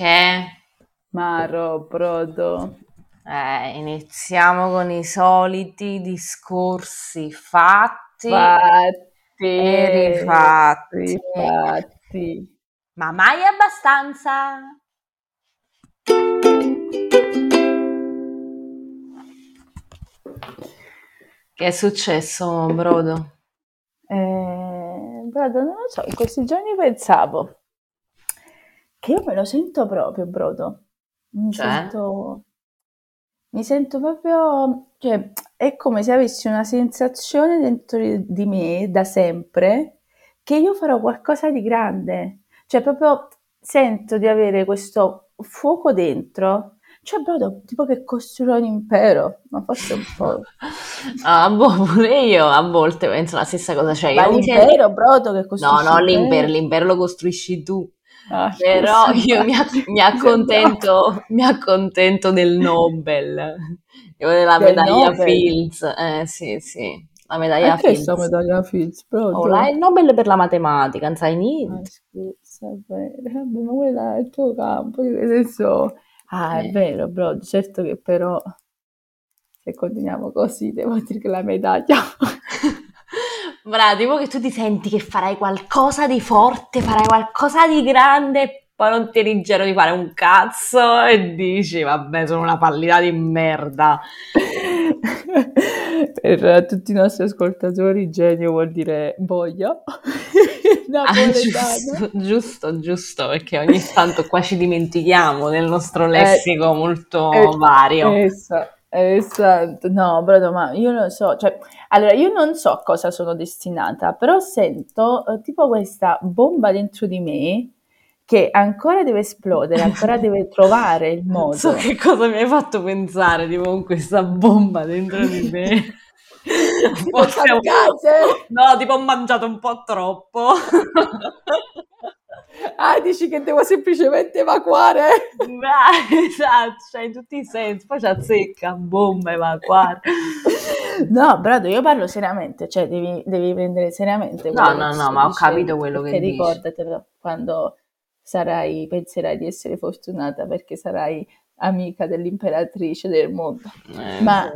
Che? Maro, brodo. Eh, iniziamo con i soliti discorsi fatti, Fatti, e rifatti. rifatti. Ma mai abbastanza? Che è successo, Brodo? Eh, brodo, non lo so, in questi giorni pensavo che io me lo sento proprio, brodo. Mi Cioè? sento, mi sento proprio, cioè, è come se avessi una sensazione dentro di me da sempre che io farò qualcosa di grande. Cioè, proprio sento di avere questo fuoco dentro. Cioè, brodo, tipo che costruirò un impero, ma forse un po'. Ah, boh, pure io a volte penso la stessa cosa, cioè Ma mi sento... l'impero, brodo, che No, costruisci no, l'impero, l'impero? l'impero lo costruisci tu. Ah, Però io mi, mi accontento, mi accontento del Nobel, della del medaglia Nobel. Fields, eh sì sì, la medaglia Anche Fields. medaglia Fields, Oh, là il Nobel per la matematica, non sai Ah, niente. scusa, vabbè, vabbè, ma quello è il tuo campo, che senso... Ah, è Eh. vero, brodo, certo che però se continuiamo così devo dire che la medaglia... Brava, tipo che tu ti senti che farai qualcosa di forte, farai qualcosa di grande, poi non ti eri giro di fare un cazzo e dici, vabbè, sono una pallida di merda. Per tutti i nostri ascoltatori, genio vuol dire boia, Ah, giusto, giusto, giusto, perché ogni tanto qua ci dimentichiamo del nostro Eh, lessico molto eh, vario. esa- esatto, no, brodo, ma io non so, cioè, allora io non so a cosa sono destinata, però sento eh, tipo questa bomba dentro di me che ancora deve esplodere, ancora deve trovare il Non so modo. che cosa mi hai fatto pensare, tipo con questa bomba dentro di me. Tipo Forse. No, tipo ho mangiato un po' troppo. Ah, dici che devo semplicemente evacuare? Dai, esatto, cioè in tutti i sensi. Poi ci azzecca, bomba, evacuare. No, Brado, io parlo seriamente, cioè devi, devi prendere seriamente No, no, no, ma ho capito quello che dici. ricordatelo quando sarai, penserai di essere fortunata perché sarai amica dell'imperatrice del mondo. Eh, Ma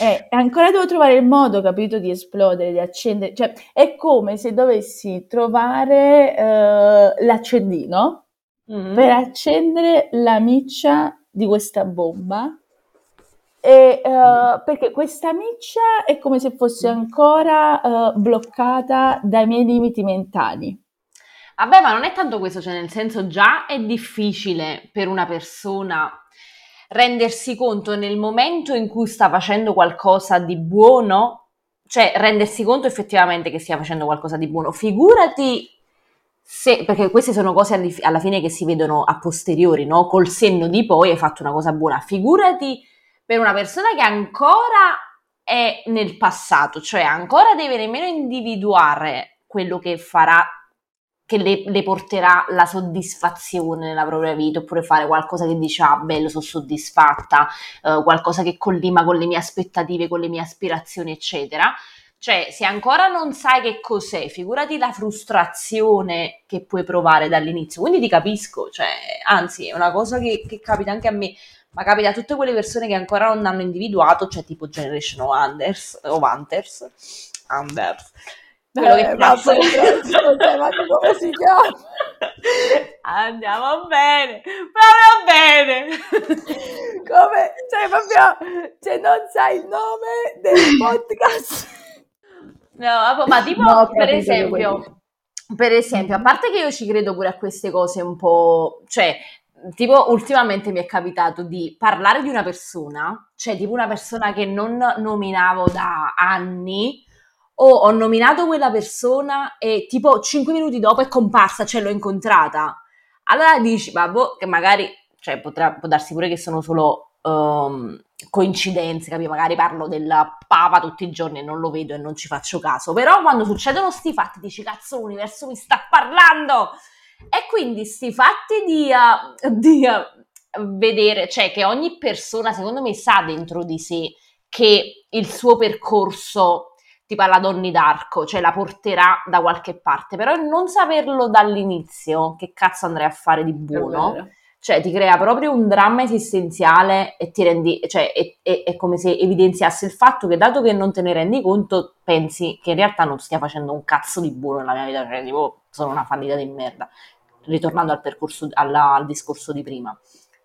eh, ancora devo trovare il modo, capito, di esplodere, di accendere, cioè è come se dovessi trovare eh, l'accendino mm. per accendere la miccia di questa bomba. E, eh, perché questa miccia è come se fosse ancora eh, bloccata dai miei limiti mentali. Vabbè, ma non è tanto questo, cioè nel senso già è difficile per una persona rendersi conto nel momento in cui sta facendo qualcosa di buono, cioè rendersi conto effettivamente che stia facendo qualcosa di buono. Figurati se, perché queste sono cose alla fine che si vedono a posteriori, no? Col senno di poi hai fatto una cosa buona. Figurati per una persona che ancora è nel passato, cioè ancora deve nemmeno individuare quello che farà che le, le porterà la soddisfazione nella propria vita, oppure fare qualcosa che dice, ah, bello, sono soddisfatta, eh, qualcosa che collima con le mie aspettative, con le mie aspirazioni, eccetera. Cioè, se ancora non sai che cos'è, figurati la frustrazione che puoi provare dall'inizio. Quindi ti capisco, cioè, anzi, è una cosa che, che capita anche a me, ma capita a tutte quelle persone che ancora non hanno individuato, cioè tipo Generation Anders, o Hunters, Anders, quello che Eh, cazzo vabbè, prossimo tema, come si chiama? Andiamo bene, proprio bene. Come, cioè proprio, se non sai il nome del podcast. No, ma tipo, No, per che esempio, per esempio, a parte che io ci credo pure a queste cose un po', cioè, tipo, ultimamente mi è capitato di parlare di una persona, cioè, tipo una persona che non nominavo da anni, o ho nominato quella persona e tipo 5 minuti dopo è comparsa, cioè l'ho incontrata. Allora dici, boh, che magari, cioè, potrà, può darsi pure che sono solo ehm, coincidenze, capi? Magari parlo del Papa tutti i giorni e non lo vedo e non ci faccio caso. Però quando succedono sti fatti dici, cazzo, l'universo mi sta parlando! E quindi sti fatti di, eh, di, eh, vedere, cioè che ogni persona secondo me sa dentro di sé che il suo percorso tipo alla Donni d'Arco, cioè la porterà da qualche parte, però non saperlo dall'inizio che cazzo andrei a fare di buono, cioè ti crea proprio un dramma esistenziale e ti rendi, cioè è, è, è, come se evidenziasse il fatto che dato che non te ne rendi conto, pensi che in realtà non stia facendo un cazzo di buono nella mia vita, cioè tipo sono una fallita di merda, ritornando al percorso, alla, al discorso di prima.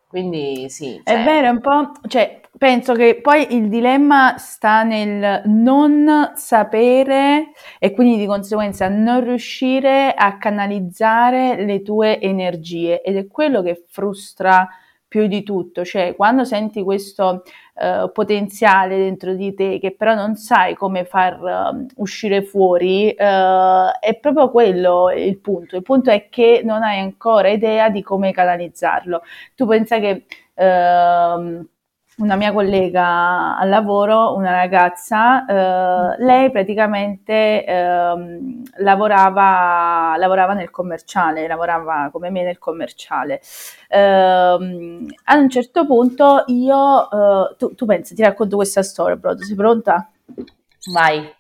Quindi sì. Cioè... È vero, è un po', cioè, penso che poi il dilemma sta nel non sapere e quindi di conseguenza non riuscire a canalizzare le tue energie ed è quello che frustra più di tutto, cioè quando senti questo uh, potenziale dentro di te che però non sai come far uh, uscire fuori, uh, è proprio quello il punto. Il punto è che non hai ancora idea di come canalizzarlo. Tu pensa che ehm, una mia collega al lavoro, una ragazza, eh, lei praticamente eh, lavorava, lavorava, nel commerciale, lavorava come me nel commerciale. Eh, a un certo punto io, eh, tu, tu pensi, ti racconto questa storia, bro, sei pronta? Vai.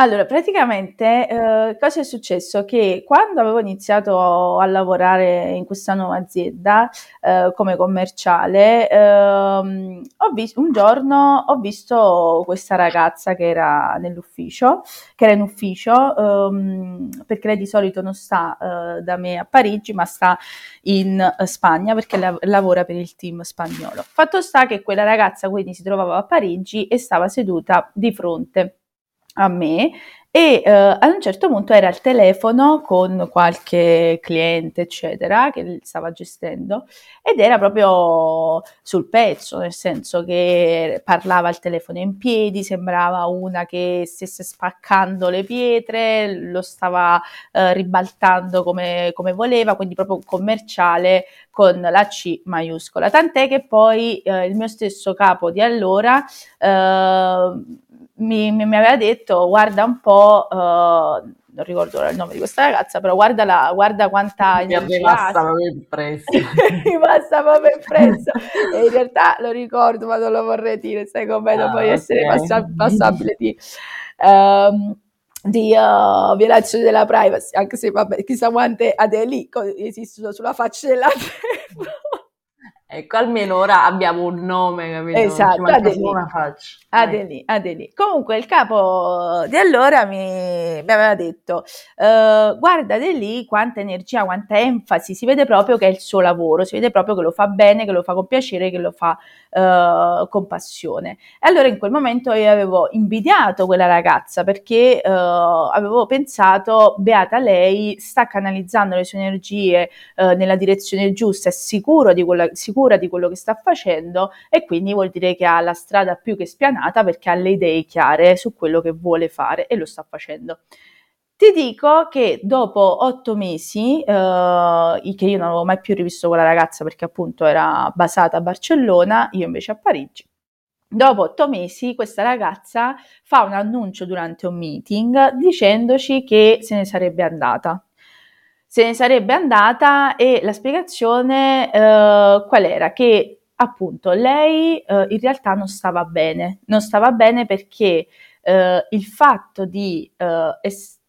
Allora, praticamente eh, cosa è successo? Che quando avevo iniziato a lavorare in questa nuova azienda eh, come commerciale, ehm, visto, un giorno ho visto questa ragazza che era nell'ufficio, che era in ufficio, ehm, perché lei di solito non sta eh, da me a Parigi, ma sta in eh, Spagna perché la- lavora per il team spagnolo. Fatto sta che quella ragazza quindi si trovava a Parigi e stava seduta di fronte a me e eh, ad un certo punto era al telefono con qualche cliente, eccetera, che stava gestendo ed era proprio sul pezzo, nel senso che parlava al telefono in piedi, sembrava una che stesse spaccando le pietre, lo stava eh, ribaltando come, come, voleva, quindi proprio commerciale con la C maiuscola. Tant'è che poi eh, il mio stesso capo di allora eh, mi, mi, aveva detto guarda un po', uh, non ricordo ora il nome di questa ragazza, però guarda, la, guarda quanta mi basta proprio impresso. mi basta proprio impresso. e in realtà lo ricordo, ma non lo vorrei dire, sai com'è, non ah, voglio okay. essere passab- passabile di... Um, di uh, violazione della privacy, anche se vabbè, chissà quante Adeli esistono sulla faccia della terra. Ecco, almeno ora abbiamo un nome, capito? Esatto, Adeli. Una faccia. Adeli, Adeli. Comunque il capo di allora mi, mi aveva detto, uh, guarda lì quanta energia, quanta enfasi, si vede proprio che è il suo lavoro, si vede proprio che lo fa bene, che lo fa con piacere, che lo fa uh, con passione. E allora in quel momento io avevo invidiato quella ragazza perché uh, avevo pensato, beata lei, sta canalizzando le sue energie nella direzione giusta, è sicuro di quella... Sicuro sicura di quello che sta facendo e quindi vuol dire che ha la strada più che spianata perché ha le idee chiare su quello che vuole fare e lo sta facendo. Ti dico che dopo otto mesi, eh, che io non avevo mai più rivisto quella ragazza perché appunto era basata a Barcellona, io invece a Parigi, Dopo otto mesi questa ragazza fa un annuncio durante un meeting dicendoci che se ne sarebbe andata se ne sarebbe andata e la spiegazione eh, qual era? Che appunto lei eh, in realtà non stava bene, non stava bene perché eh, il fatto di eh,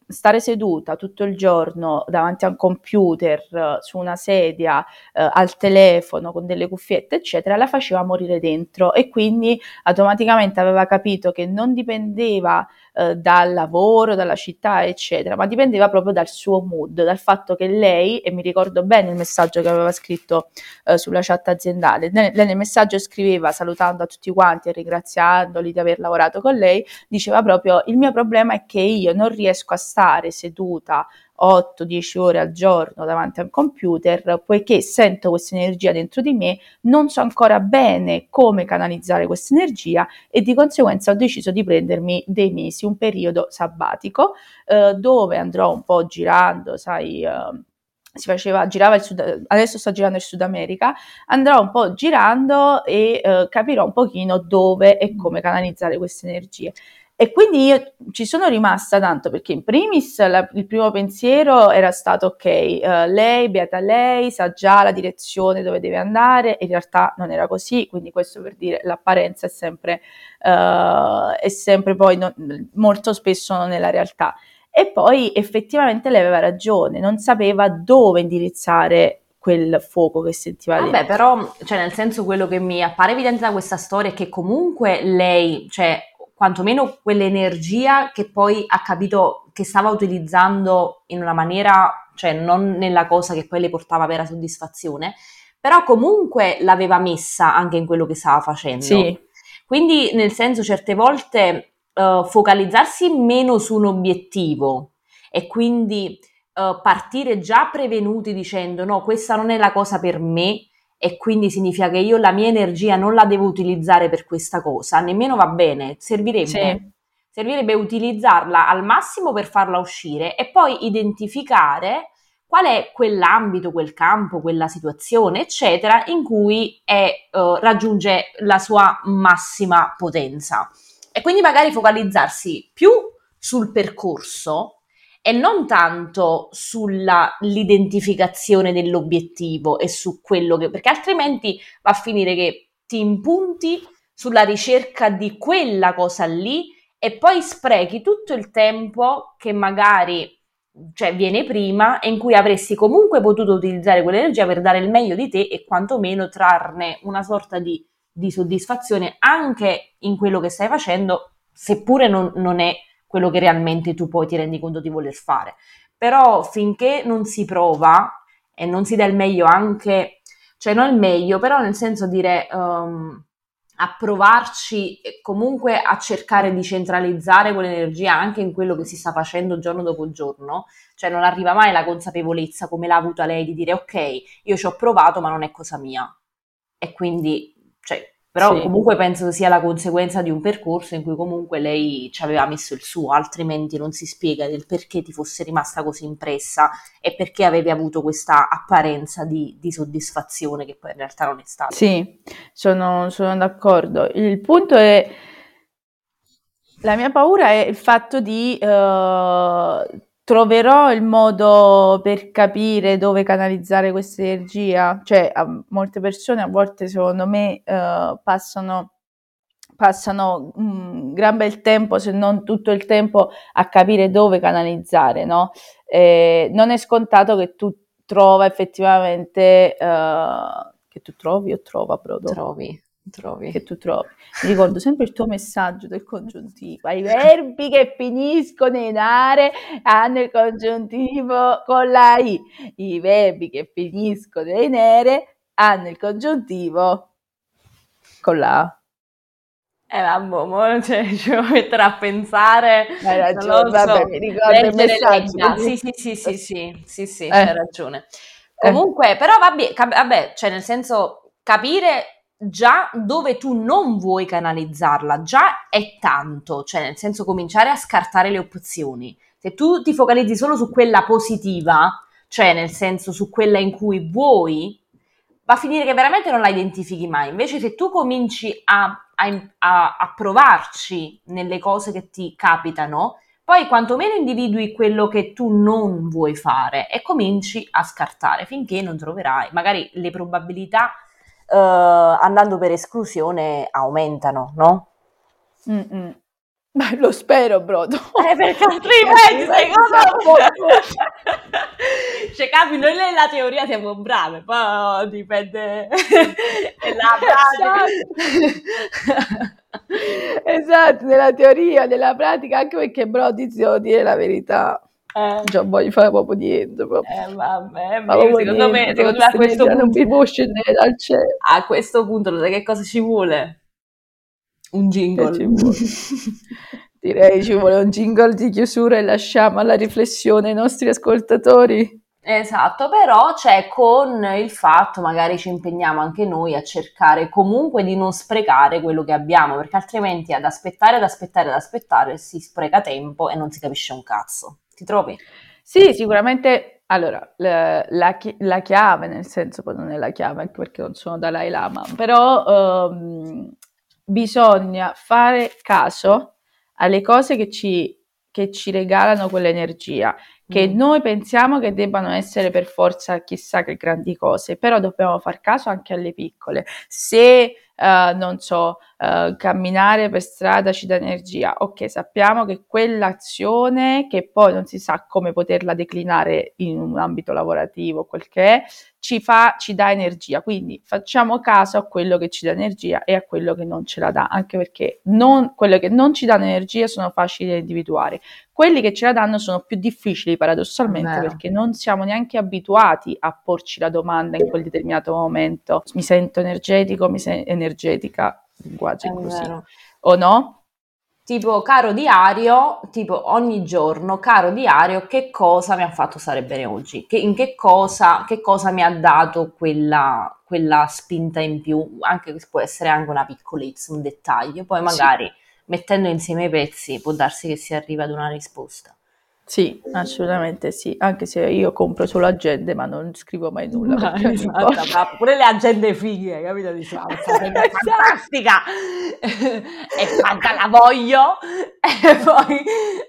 stare seduta tutto il giorno davanti a un computer, eh, su una sedia, eh, al telefono, con delle cuffiette, eccetera, la faceva morire dentro e quindi automaticamente aveva capito che non dipendeva eh, dal lavoro, dalla città, eccetera, ma dipendeva proprio dal suo mood, dal fatto che lei, e mi ricordo bene il messaggio che aveva scritto eh, sulla chat aziendale, lei nel messaggio scriveva salutando a tutti quanti e ringraziandoli di aver lavorato con lei, diceva proprio il mio problema è che io non riesco a stare seduta 8-10 ore al giorno davanti a un computer, poiché sento questa energia dentro di me, non so ancora bene come canalizzare questa energia e di conseguenza ho deciso di prendermi dei mesi, un periodo sabbatico, eh, dove andrò un po' girando, sai... Eh, si faceva, girava il Sud, adesso sto girando il Sud America, andrò un po' girando e eh, capirò un pochino dove e come canalizzare queste energie. E quindi io ci sono rimasta tanto perché in primis la, il primo pensiero era stato ok, uh, lei, beata lei, sa già la direzione dove deve andare, in realtà non era così, quindi questo per dire l'apparenza è sempre, uh, è sempre poi non, molto spesso non è la realtà. E poi effettivamente lei aveva ragione, non sapeva dove indirizzare quel fuoco che sentiva Vabbè, dentro. però, cioè, nel senso, quello che mi appare evidente da questa storia è che comunque lei, cioè, quantomeno quell'energia che poi ha capito che stava utilizzando in una maniera, cioè, non nella cosa che poi le portava vera soddisfazione, però comunque l'aveva messa anche in quello che stava facendo. Sì, Quindi, nel senso, certe volte eh, focalizzarsi meno su un obiettivo e quindi eh, partire già prevenuti dicendo no, questa non è la cosa per me e quindi significa che io la mia energia non la devo utilizzare per questa cosa, nemmeno va bene, servirebbe. sì, Servirebbe utilizzarla al massimo per farla uscire e poi identificare qual è quell'ambito, quel campo, quella situazione, eccetera, in cui è, eh, raggiunge la sua massima potenza. E quindi magari focalizzarsi più sul percorso e non tanto sull'identificazione dell'obiettivo e su quello che, perché altrimenti va a finire che ti impunti sulla ricerca di quella cosa lì e poi sprechi tutto il tempo che magari cioè, viene prima e in cui avresti comunque potuto utilizzare quell'energia per dare il meglio di te e quantomeno trarne una sorta di, di soddisfazione anche in quello che stai facendo, seppure non, non è quello che realmente tu poi ti rendi conto di voler fare. Però finché non si prova e non si dà il meglio anche, cioè non il meglio, però nel senso dire um, a provarci comunque a cercare di centralizzare quell'energia anche in quello che si sta facendo giorno dopo giorno, cioè non arriva mai la consapevolezza come l'ha avuta lei di dire ok, io ci ho provato ma non è cosa mia. E quindi, cioè, però sì. comunque penso sia la conseguenza di un percorso in cui comunque lei ci aveva messo il suo, altrimenti non si spiega del perché ti fosse rimasta così impressa e perché avevi avuto questa apparenza di, di soddisfazione che poi in realtà non è stata. Sì, sono, sono d'accordo. Il punto è, la mia paura è il fatto di eh, troverò il modo per capire dove canalizzare questa energia. Cioè, a molte persone a volte, secondo me, eh, passano, passano un gran bel tempo, se non tutto il tempo, a capire dove canalizzare, no? Eh, non è scontato che tu trova effettivamente, eh, che tu trovi o trova, Brodo? Trovi, trovi. che tu trovi. Mi ricordo sempre il tuo messaggio del congiuntivo. I verbi che finiscono in are hanno il congiuntivo con la I. I verbi che finiscono in ere hanno il congiuntivo con la A. Eh, vabbè, mo, cioè, ci devo mettere a pensare. Hai ragione, vabbè, so, mi ricordo il messaggio. quindi- Sì, sì, sì, sì, sì, sì, sì, Eh. hai ragione. Eh. Comunque, però vabbè, vabbè, cioè nel senso capire già dove tu non vuoi canalizzarla, già è tanto, cioè nel senso cominciare a scartare le opzioni. Se tu ti focalizzi solo su quella positiva, cioè nel senso su quella in cui vuoi, va a finire che veramente non la identifichi mai. Invece se tu cominci a, a- a- provarci nelle cose che ti capitano, poi quantomeno individui quello che tu non vuoi fare e cominci a scartare finché non troverai. Magari le probabilità eh, andando per esclusione aumentano, no? Mm-mm. Ma lo spero, Brodo. Eh, perché altrimenti secondo cioè capi noi nella teoria siamo brave poi oh, dipende nella pratica Esatto, nella teoria, nella pratica, anche perché, bro, ti devo dire la verità. Eh, Non voglio fare proprio niente. Proprio. eh, vabbè proprio secondo me, niente, secondo me a questo energia non punto mi può scendere dal cielo. a questo punto lo sai che cosa ci vuole? un jingle ci vuole? Direi ci vuole un jingle di chiusura e lasciamo alla riflessione i nostri ascoltatori. Esatto, però c'è con il fatto, magari ci impegniamo anche noi a cercare comunque di non sprecare quello che abbiamo, perché altrimenti ad aspettare, ad aspettare, ad aspettare si spreca tempo e non si capisce un cazzo. Ti trovi? Sì, sicuramente. Allora, la, la la chiave, nel senso, poi non è la chiave, anche perché non sono Dalai Lama, però ehm, bisogna fare caso alle cose che ci, che ci regalano quell'energia, che Mm. noi pensiamo che debbano essere per forza chissà che grandi cose, però dobbiamo far caso anche alle piccole. Se uh, non so, uh, camminare per strada ci dà energia. Ok, sappiamo che quell'azione, che poi non si sa come poterla declinare in un ambito lavorativo, quel che è, ci, fa, ci dà energia. Quindi facciamo caso a quello che ci dà energia e a quello che non ce la dà, anche perché non, quelle che non ci danno energia sono facili da individuare. Quelli che ce la danno sono più difficili paradossalmente perché non siamo neanche abituati a porci la domanda in quel determinato momento. Mi sento energetico, mi sento energetica, linguaggio è così. Vero. O no? tipo caro diario, tipo ogni giorno, caro diario, che cosa mi ha fatto stare bene oggi? Che, in che cosa, che cosa mi ha dato quella, quella spinta in più? Anche può essere anche una piccolezza, un dettaglio. Poi magari sì. mettendo insieme i pezzi può darsi che si arriva ad una risposta. Sì, assolutamente sì, anche se io compro solo agende ma non scrivo mai nulla. Ma, esatto, pure le agende fighe, capito? Diciamo, esatto. fantastica! e quanta la voglio e poi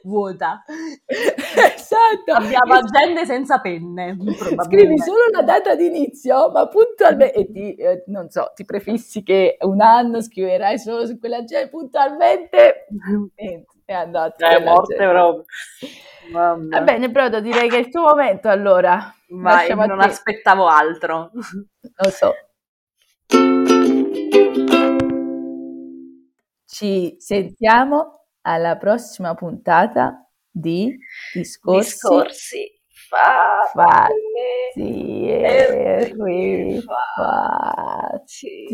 vuota. Esatto. Abbiamo agende senza penne. Scrivi solo la data di inizio, ma puntualmente, e ti, eh, non so, ti prefissi che un anno scriverai solo su quell'agenda, puntualmente è andato. È morte proprio. Mamma. Va bene, Brodo, direi che è il tuo momento allora. Vai, non aspettavo altro. Lo so. Ci sentiamo alla prossima puntata di Discorsi, Discorsi fatti. Fatti.